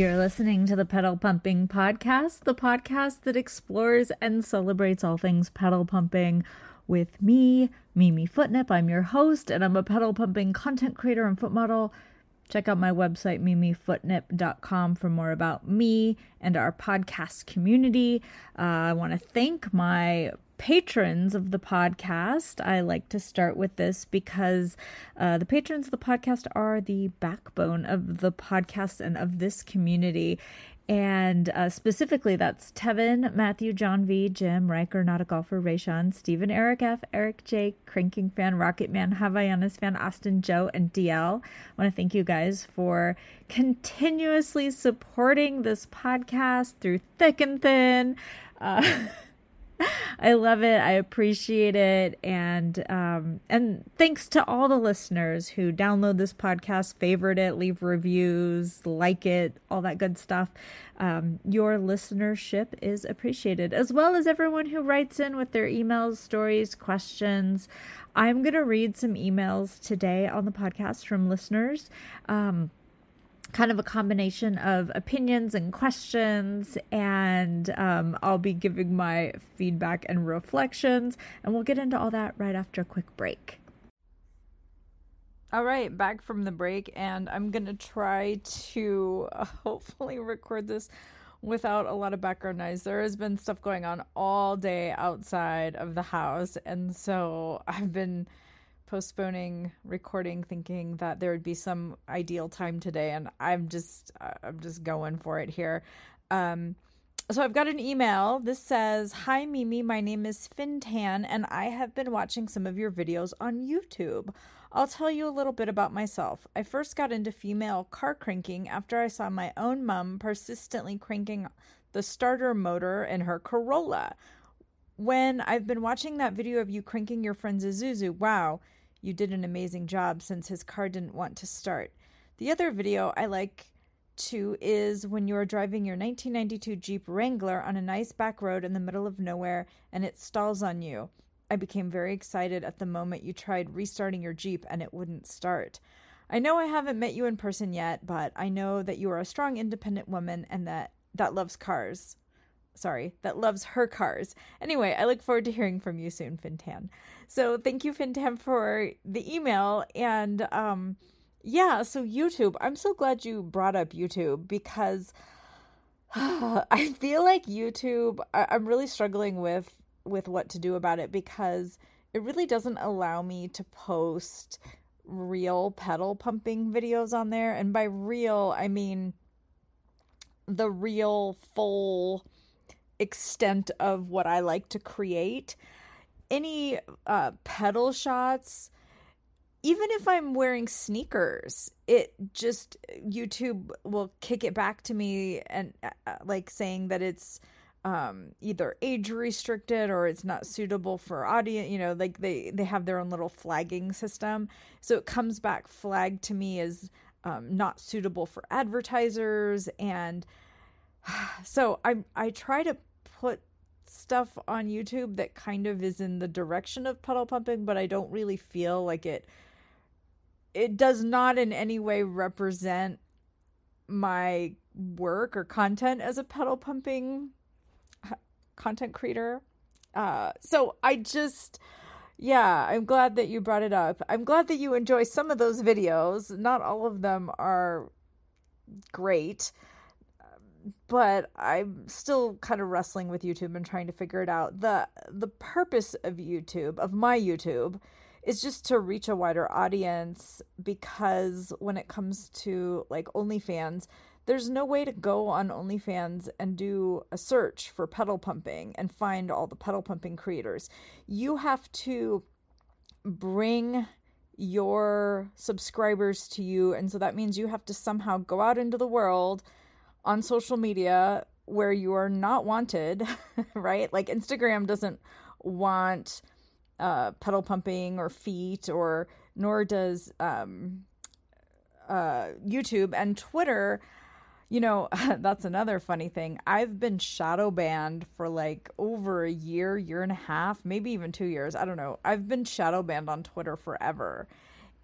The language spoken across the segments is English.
You're listening to the Pedal Pumping Podcast, the podcast that explores and celebrates all things pedal pumping with me, Mimi Footnip. I'm your host, and I'm a pedal pumping content creator and foot model. Check out my website, mimifootnip.com, for more about me and our podcast community. Uh, I want to thank my patrons of the podcast. I like to start with this because uh, the patrons of the podcast are the backbone of the podcast and of this community. And uh, specifically, that's Tevin, Matthew, John V, Jim, Riker, Not a Golfer, Rayshawn, Stephen, Eric F, Eric J, Cranking Fan, Rocket Man, Havaianas Fan, Austin, Joe, and DL. I want to thank you guys for continuously supporting this podcast through thick and thin. Uh, I love it. I appreciate it, and um, and thanks to all the listeners who download this podcast, favorite it, leave reviews, like it, all that good stuff. Um, your listenership is appreciated, as well as everyone who writes in with their emails, stories, questions. I'm gonna read some emails today on the podcast from listeners. Um, kind of a combination of opinions and questions, and um, I'll be giving my feedback and reflections, and we'll get into all that right after a quick break. All right, back from the break, and I'm gonna try to uh, hopefully record this without a lot of background noise. There has been stuff going on all day outside of the house, and so I've been postponing recording thinking that there would be some ideal time today and i'm just i'm just going for it here. Um so i've got an email. This says hi mimi. My name is fintan and i have been watching some of your videos on youtube. I'll tell you a little bit about myself. I first got into female car cranking after i saw my own mum persistently cranking the starter motor in her corolla. When I've been watching that video of you cranking your friend's Isuzu, wow, you did an amazing job since his car didn't want to start. The other video I like to is when you are driving your 1992 Jeep Wrangler on a nice back road in the middle of nowhere and it stalls on you. I became very excited at the moment you tried restarting your Jeep and it wouldn't start. I know I haven't met you in person yet, but I know that you are a strong independent woman and that that loves cars. Sorry, that loves her cars. Anyway, I look forward to hearing from you soon, Fintan. So thank you, Fintan, for the email. And um, yeah, so YouTube. I'm so glad you brought up YouTube because I feel like YouTube. I- I'm really struggling with with what to do about it because it really doesn't allow me to post real pedal pumping videos on there. And by real, I mean the real full extent of what I like to create. Any uh, pedal shots, even if I'm wearing sneakers, it just YouTube will kick it back to me and uh, uh, like saying that it's um either age restricted or it's not suitable for audience you know like they they have their own little flagging system. So it comes back flagged to me as um, not suitable for advertisers and so i i try to put stuff on YouTube that kind of is in the direction of pedal pumping, but I don't really feel like it it does not in any way represent my work or content as a pedal pumping content creator. Uh so I just yeah, I'm glad that you brought it up. I'm glad that you enjoy some of those videos. Not all of them are great but I'm still kind of wrestling with YouTube and trying to figure it out. The the purpose of YouTube, of my YouTube, is just to reach a wider audience because when it comes to like OnlyFans, there's no way to go on OnlyFans and do a search for pedal pumping and find all the pedal pumping creators. You have to bring your subscribers to you and so that means you have to somehow go out into the world on social media where you are not wanted, right? Like Instagram doesn't want uh, pedal pumping or feet, or nor does um, uh, YouTube and Twitter. You know, that's another funny thing. I've been shadow banned for like over a year, year and a half, maybe even two years. I don't know. I've been shadow banned on Twitter forever.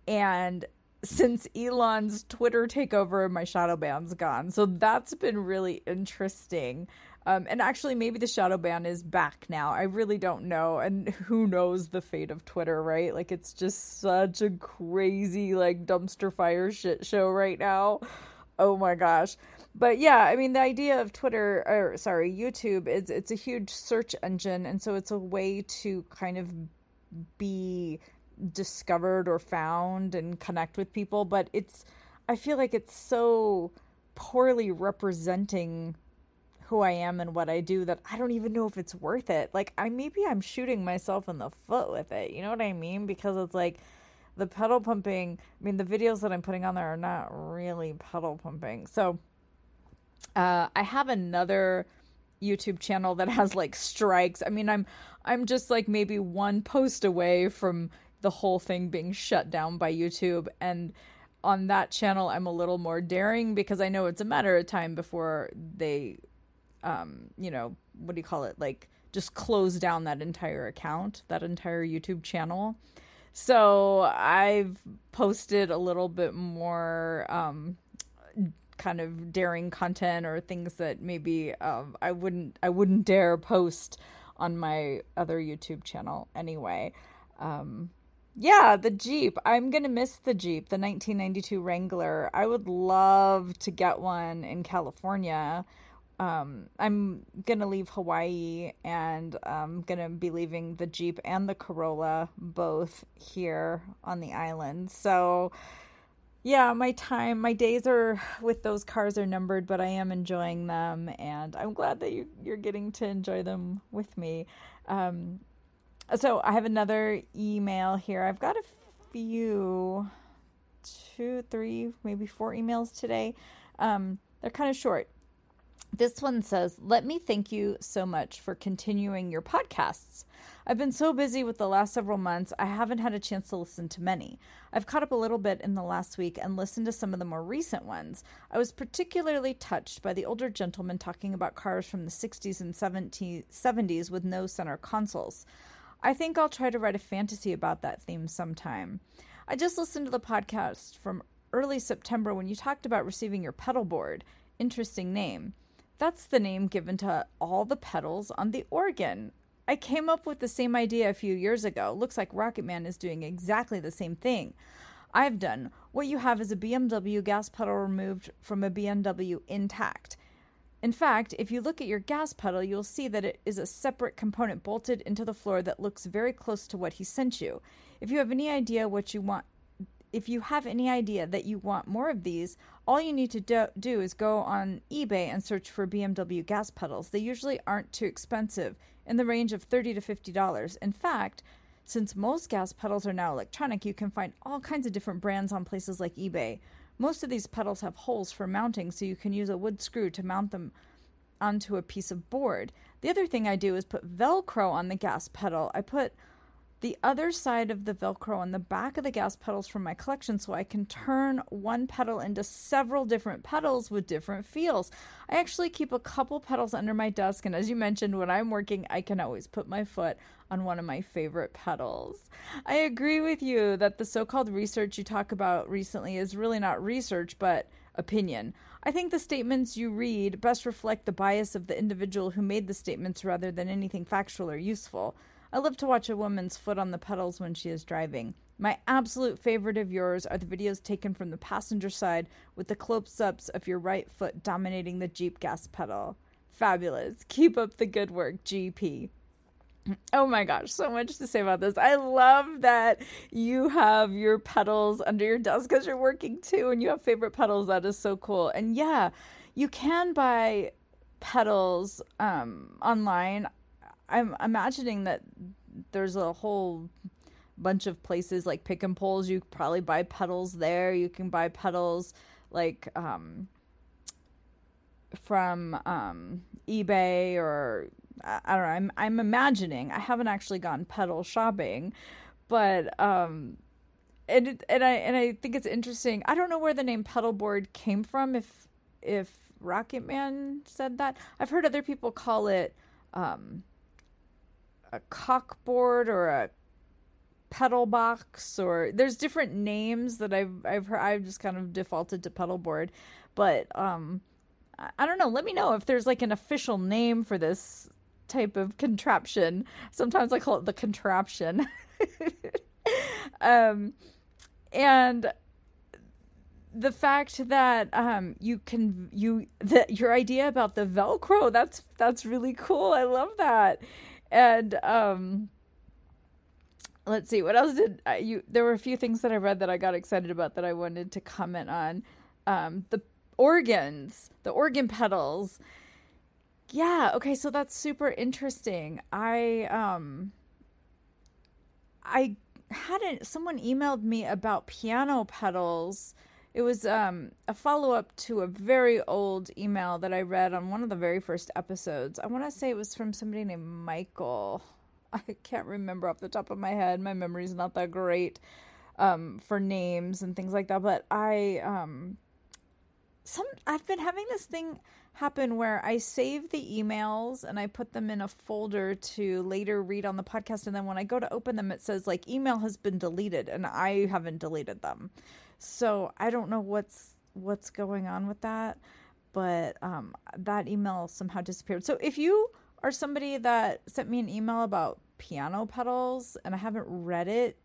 And since Elon's Twitter takeover, my shadow ban's gone. So that's been really interesting. Um, and actually, maybe the shadow ban is back now. I really don't know. And who knows the fate of Twitter, right? Like, it's just such a crazy, like, dumpster fire shit show right now. Oh my gosh. But yeah, I mean, the idea of Twitter, or sorry, YouTube, is it's a huge search engine. And so it's a way to kind of be discovered or found and connect with people. But it's, I feel like it's so poorly representing who I am and what I do that I don't even know if it's worth it. Like I maybe I'm shooting myself in the foot with it. You know what I mean? Because it's like the pedal pumping, I mean the videos that I'm putting on there are not really pedal pumping. So uh I have another YouTube channel that has like strikes. I mean I'm I'm just like maybe one post away from the whole thing being shut down by YouTube and on that channel I'm a little more daring because I know it's a matter of time before they um, you know, what do you call it? Like just close down that entire account, that entire YouTube channel. So I've posted a little bit more um, kind of daring content or things that maybe um, I wouldn't I wouldn't dare post on my other YouTube channel anyway. Um, yeah, the Jeep. I'm going to miss the Jeep, the 1992 Wrangler. I would love to get one in California um, I'm gonna leave Hawaii and I'm gonna be leaving the Jeep and the Corolla both here on the island. So, yeah, my time, my days are with those cars are numbered, but I am enjoying them, and I'm glad that you you're getting to enjoy them with me. Um, so I have another email here. I've got a few, two, three, maybe four emails today. Um, they're kind of short. This one says, Let me thank you so much for continuing your podcasts. I've been so busy with the last several months, I haven't had a chance to listen to many. I've caught up a little bit in the last week and listened to some of the more recent ones. I was particularly touched by the older gentleman talking about cars from the 60s and 70s with no center consoles. I think I'll try to write a fantasy about that theme sometime. I just listened to the podcast from early September when you talked about receiving your pedal board. Interesting name. That's the name given to all the pedals on the organ. I came up with the same idea a few years ago. Looks like Rocket Man is doing exactly the same thing. I've done. What you have is a BMW gas pedal removed from a BMW intact. In fact, if you look at your gas pedal, you'll see that it is a separate component bolted into the floor that looks very close to what he sent you. If you have any idea what you want if you have any idea that you want more of these, all you need to do, do, is go on eBay and search for BMW gas pedals. They usually aren't too expensive, in the range of 30 to $50. In fact, since most gas pedals are now electronic, you can find all kinds of different brands on places like eBay. Most of these pedals have holes for mounting, so you can use a wood screw to mount them onto a piece of board. The other thing I do is put Velcro on the gas pedal. I put the other side of the Velcro on the back of the gas pedals from my collection so I can turn one pedal into several different pedals with different feels. I actually keep a couple pedals under my desk, and as you mentioned, when I'm working, I can always put my foot on one of my favorite pedals. I agree with you that the so called research you talk about recently is really not research, but opinion. I think the statements you read best reflect the bias of the individual who made the statements rather than anything factual or useful. I love to watch a woman's foot on the pedals when she is driving. My absolute favorite of yours are the videos taken from the passenger side with the close ups of your right foot dominating the Jeep gas pedal. Fabulous. Keep up the good work, GP. Oh my gosh, so much to say about this. I love that you have your pedals under your desk because you're working too and you have favorite pedals. That is so cool. And yeah, you can buy pedals um, online. I'm imagining that there's a whole bunch of places like pick and pulls. You probably buy pedals there. You can buy pedals like um, from um, eBay or I, I don't know. I'm I'm imagining. I haven't actually gone pedal shopping, but um, and it, and I and I think it's interesting. I don't know where the name pedal board came from. If if Rocket Man said that, I've heard other people call it um, a cockboard or a pedal box or there's different names that I've I've heard I've just kind of defaulted to pedal board but um I don't know. Let me know if there's like an official name for this type of contraption. Sometimes I call it the contraption. Um and the fact that um you can you the your idea about the velcro that's that's really cool. I love that and um let's see what else did I, you there were a few things that i read that i got excited about that i wanted to comment on. Um the organs the organ pedals yeah okay so that's super interesting. I um i hadn't someone emailed me about piano pedals it was um, a follow up to a very old email that I read on one of the very first episodes. I want to say it was from somebody named Michael. I can't remember off the top of my head. My memory's not that great um, for names and things like that. But I um, some I've been having this thing happen where I save the emails and I put them in a folder to later read on the podcast and then when I go to open them it says like email has been deleted and I haven't deleted them. So I don't know what's what's going on with that, but um, that email somehow disappeared. So if you are somebody that sent me an email about piano pedals and I haven't read it,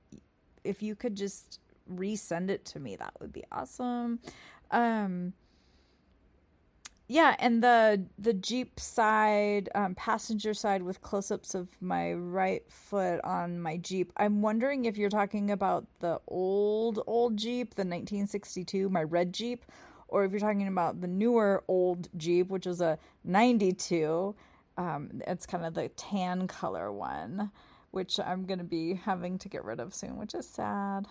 if you could just resend it to me, that would be awesome. Um, yeah, and the the Jeep side, um, passenger side with close-ups of my right foot on my Jeep. I'm wondering if you're talking about the old old Jeep, the 1962, my red Jeep, or if you're talking about the newer old Jeep, which is a 92. Um, it's kind of the tan color one, which I'm gonna be having to get rid of soon, which is sad.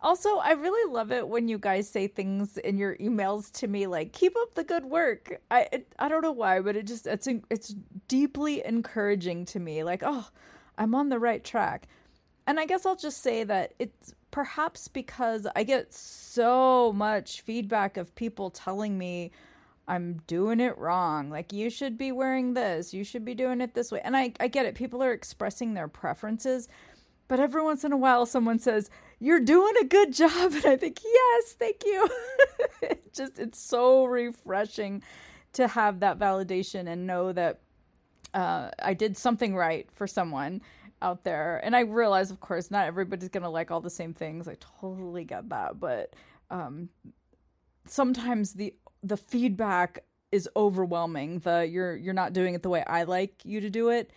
Also, I really love it when you guys say things in your emails to me like "keep up the good work." I it, I don't know why, but it just it's it's deeply encouraging to me. Like, "Oh, I'm on the right track." And I guess I'll just say that it's perhaps because I get so much feedback of people telling me I'm doing it wrong. Like, you should be wearing this, you should be doing it this way. And I, I get it. People are expressing their preferences. But every once in a while, someone says, You're doing a good job. And I think, Yes, thank you. it just, it's so refreshing to have that validation and know that uh, I did something right for someone out there. And I realize, of course, not everybody's going to like all the same things. I totally get that. But um, sometimes the the feedback is overwhelming the you're you're not doing it the way I like you to do it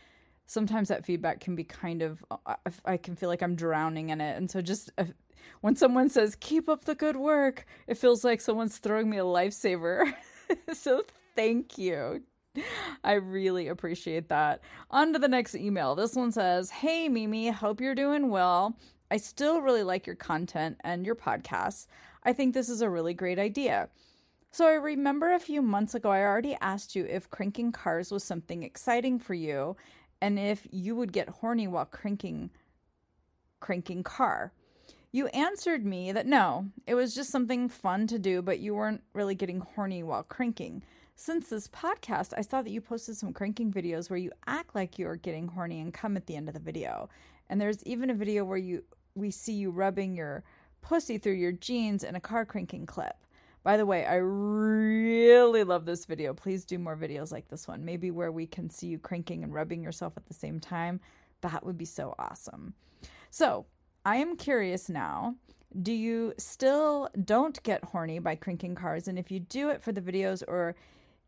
sometimes that feedback can be kind of I can feel like I'm drowning in it. And so just uh, when someone says keep up the good work, it feels like someone's throwing me a lifesaver. so thank you. I really appreciate that. On to the next email. This one says, "Hey Mimi, hope you're doing well. I still really like your content and your podcasts. I think this is a really great idea." So I remember a few months ago I already asked you if cranking cars was something exciting for you and if you would get horny while cranking cranking car. You answered me that no, it was just something fun to do, but you weren't really getting horny while cranking. Since this podcast, I saw that you posted some cranking videos where you act like you are getting horny and come at the end of the video. And there's even a video where you we see you rubbing your pussy through your jeans in a car cranking clip. By the way, I really love this video. Please do more videos like this one. Maybe where we can see you cranking and rubbing yourself at the same time. That would be so awesome. So, I am curious now. Do you still don't get horny by cranking cars? And if you do it for the videos, or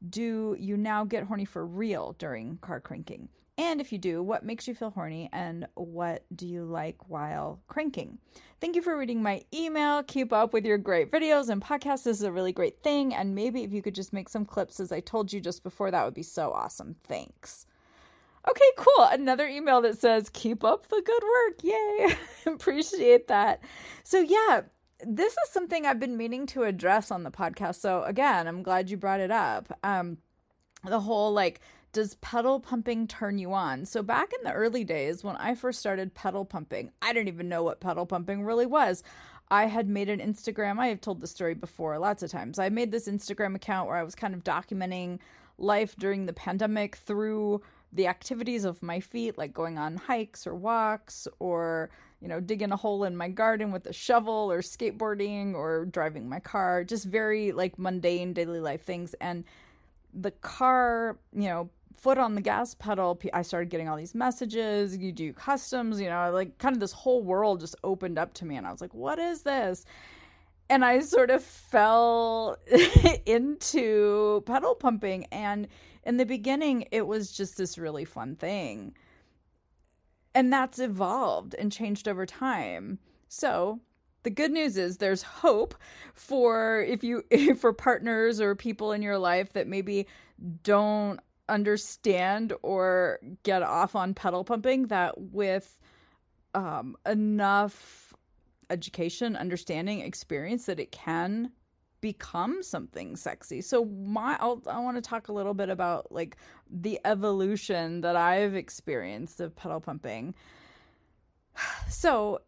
do you now get horny for real during car cranking? And if you do, what makes you feel horny and what do you like while cranking? Thank you for reading my email. Keep up with your great videos and podcasts. This is a really great thing. And maybe if you could just make some clips, as I told you just before, that would be so awesome. Thanks. Okay, cool. Another email that says, Keep up the good work. Yay. Appreciate that. So, yeah, this is something I've been meaning to address on the podcast. So, again, I'm glad you brought it up. Um, the whole like does pedal pumping turn you on? So, back in the early days when I first started pedal pumping, I didn't even know what pedal pumping really was. I had made an Instagram. I have told the story before lots of times. I made this Instagram account where I was kind of documenting life during the pandemic through the activities of my feet, like going on hikes or walks or, you know, digging a hole in my garden with a shovel or skateboarding or driving my car, just very like mundane daily life things. And the car, you know, foot on the gas pedal, I started getting all these messages. You do customs, you know, like kind of this whole world just opened up to me. And I was like, what is this? And I sort of fell into pedal pumping. And in the beginning, it was just this really fun thing. And that's evolved and changed over time. So, the good news is there's hope for if you for partners or people in your life that maybe don't understand or get off on pedal pumping that with um, enough education, understanding, experience that it can become something sexy. So my I'll, I want to talk a little bit about like the evolution that I've experienced of pedal pumping. So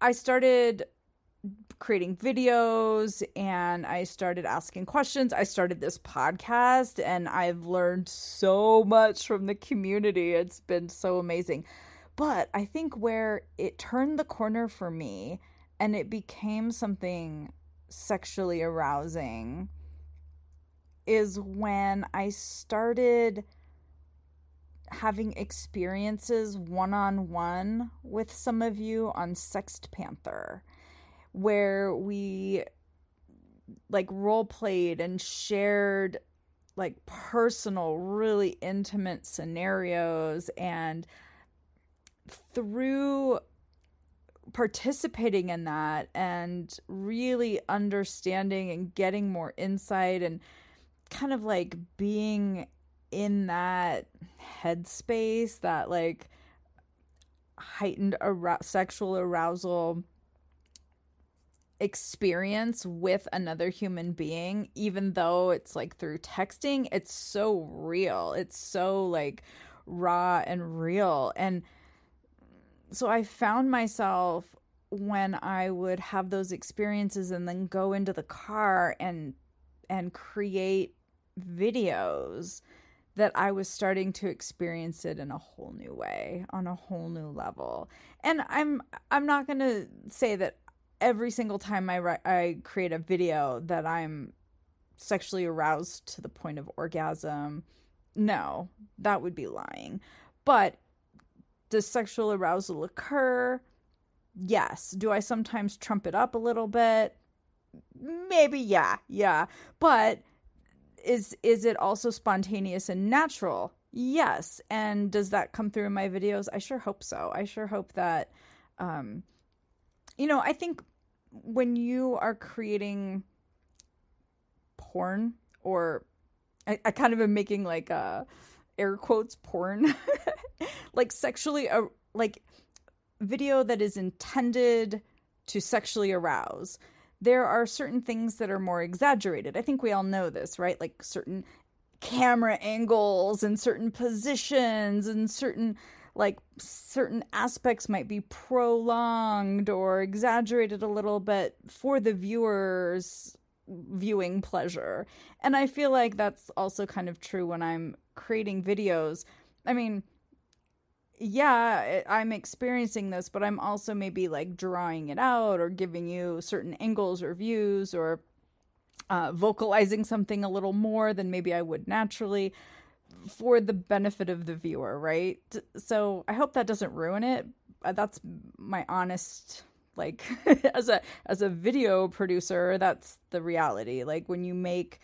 I started creating videos and I started asking questions. I started this podcast and I've learned so much from the community. It's been so amazing. But I think where it turned the corner for me and it became something sexually arousing is when I started having experiences one on one with some of you on Sext Panther, where we like role played and shared like personal, really intimate scenarios. And through participating in that and really understanding and getting more insight and kind of like being in that headspace that like heightened ar- sexual arousal experience with another human being even though it's like through texting it's so real it's so like raw and real and so I found myself when I would have those experiences and then go into the car and and create videos that I was starting to experience it in a whole new way, on a whole new level. And I'm I'm not going to say that every single time I write, I create a video that I'm sexually aroused to the point of orgasm. No, that would be lying. But does sexual arousal occur? Yes. Do I sometimes trump it up a little bit? Maybe yeah. Yeah. But is is it also spontaneous and natural? Yes. And does that come through in my videos? I sure hope so. I sure hope that um you know, I think when you are creating porn or I, I kind of am making like a air quotes porn like sexually uh, like video that is intended to sexually arouse there are certain things that are more exaggerated. I think we all know this right? Like certain camera angles and certain positions and certain like certain aspects might be prolonged or exaggerated a little bit for the viewers viewing pleasure. And i feel like that's also kind of true when i'm creating videos. I mean yeah, I'm experiencing this, but I'm also maybe like drawing it out or giving you certain angles or views or uh, vocalizing something a little more than maybe I would naturally for the benefit of the viewer, right? So I hope that doesn't ruin it. Uh, that's my honest like as a as a video producer, that's the reality. Like when you make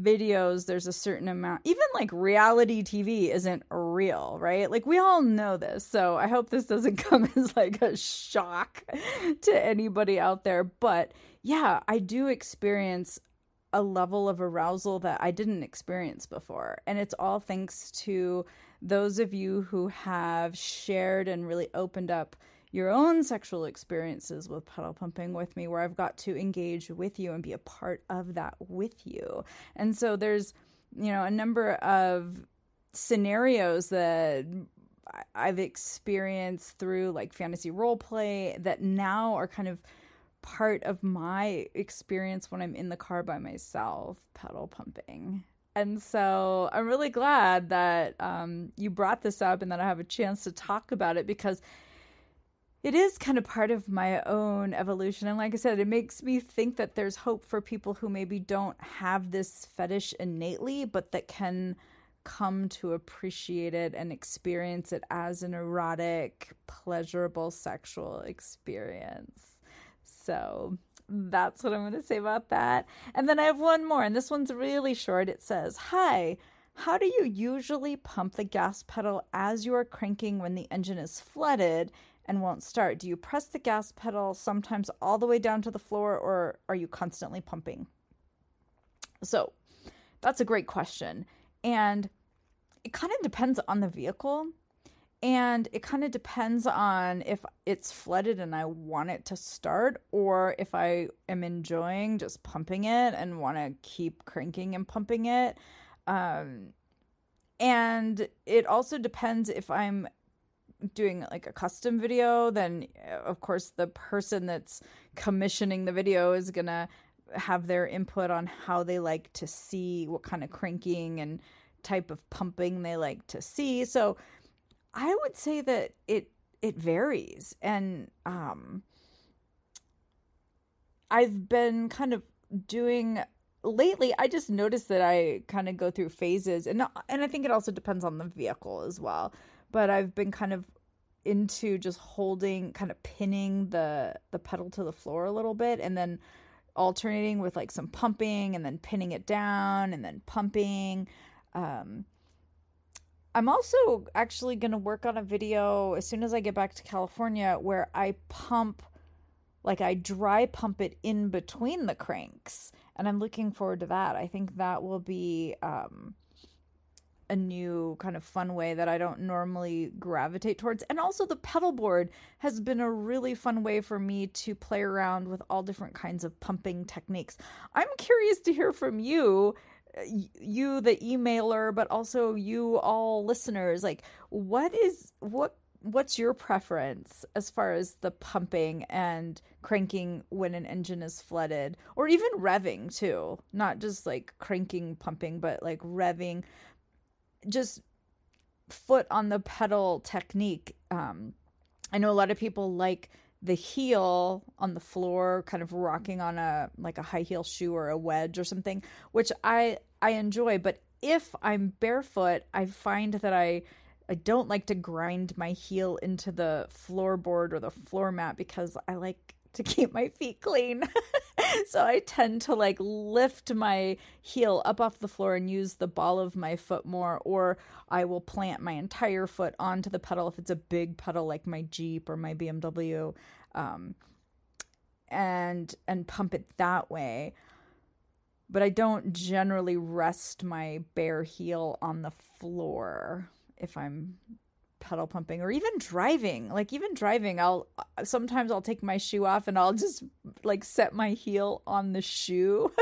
videos there's a certain amount even like reality tv isn't real right like we all know this so i hope this doesn't come as like a shock to anybody out there but yeah i do experience a level of arousal that i didn't experience before and it's all thanks to those of you who have shared and really opened up your own sexual experiences with pedal pumping with me, where I've got to engage with you and be a part of that with you. And so there's, you know, a number of scenarios that I've experienced through like fantasy role play that now are kind of part of my experience when I'm in the car by myself, pedal pumping. and so I'm really glad that um, you brought this up and that I have a chance to talk about it because it is kind of part of my own evolution. And like I said, it makes me think that there's hope for people who maybe don't have this fetish innately, but that can come to appreciate it and experience it as an erotic, pleasurable sexual experience. So that's what I'm going to say about that. And then I have one more, and this one's really short. It says, Hi, how do you usually pump the gas pedal as you are cranking when the engine is flooded and won't start? Do you press the gas pedal sometimes all the way down to the floor, or are you constantly pumping? So that's a great question. And it kind of depends on the vehicle. And it kind of depends on if it's flooded and I want it to start, or if I am enjoying just pumping it and want to keep cranking and pumping it. Um, and it also depends if I'm doing like a custom video, then of course the person that's commissioning the video is going to have their input on how they like to see what kind of cranking and type of pumping they like to see. So I would say that it it varies. And um I've been kind of doing lately I just noticed that I kind of go through phases. And and I think it also depends on the vehicle as well. But I've been kind of into just holding kind of pinning the the pedal to the floor a little bit and then alternating with like some pumping and then pinning it down and then pumping. Um, I'm also actually going to work on a video as soon as I get back to California where I pump, like I dry pump it in between the cranks. And I'm looking forward to that. I think that will be um, a new kind of fun way that I don't normally gravitate towards. And also, the pedal board has been a really fun way for me to play around with all different kinds of pumping techniques. I'm curious to hear from you you the emailer but also you all listeners like what is what what's your preference as far as the pumping and cranking when an engine is flooded or even revving too? Not just like cranking pumping but like revving. Just foot on the pedal technique um i know a lot of people like the heel on the floor kind of rocking on a like a high heel shoe or a wedge or something which i i enjoy but if i'm barefoot i find that i i don't like to grind my heel into the floorboard or the floor mat because i like to keep my feet clean. so I tend to like lift my heel up off the floor and use the ball of my foot more, or I will plant my entire foot onto the pedal if it's a big pedal like my Jeep or my BMW, um, and and pump it that way. But I don't generally rest my bare heel on the floor if I'm pedal pumping or even driving. Like even driving i'll sometimes i'll take my shoe off and i'll just like set my heel on the shoe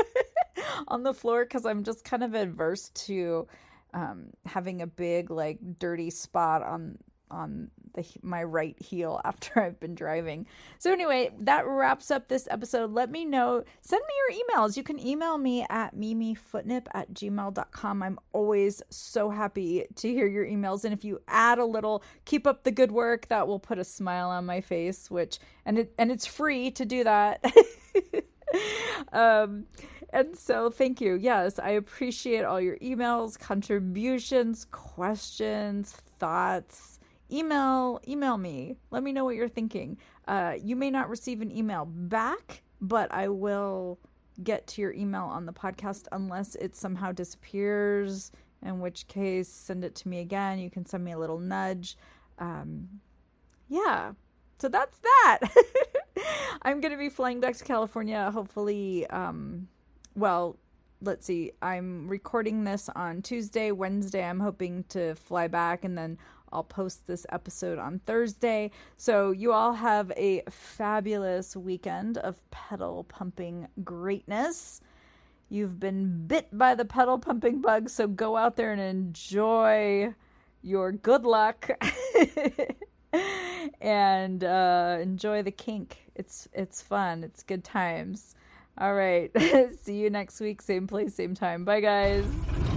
on the floor because i'm just kind of adverse to um, having a big like dirty spot on on the my right heel after I've been driving. So anyway, that wraps up this episode. Let me know. Send me your emails. You can email me at mimifootnip at gmail.com. I'm always so happy to hear your emails. And if you add a little keep up the good work, that will put a smile on my face, which and it and it's free to do that. um and so thank you. Yes, I appreciate all your emails, contributions, questions, thoughts email email me. Let me know what you're thinking. Uh, you may not receive an email back, but I will get to your email on the podcast unless it somehow disappears. In which case, send it to me again. You can send me a little nudge. Um, yeah, so that's that. I'm going to be flying back to California, hopefully. Um, well, let's see. I'm recording this on Tuesday. Wednesday, I'm hoping to fly back, and then I'll post this episode on Thursday. So you all have a fabulous weekend of pedal pumping greatness. You've been bit by the pedal pumping bug, so go out there and enjoy your good luck. and uh, enjoy the kink. It's it's fun. It's good times. All right. See you next week, same place, same time. Bye guys.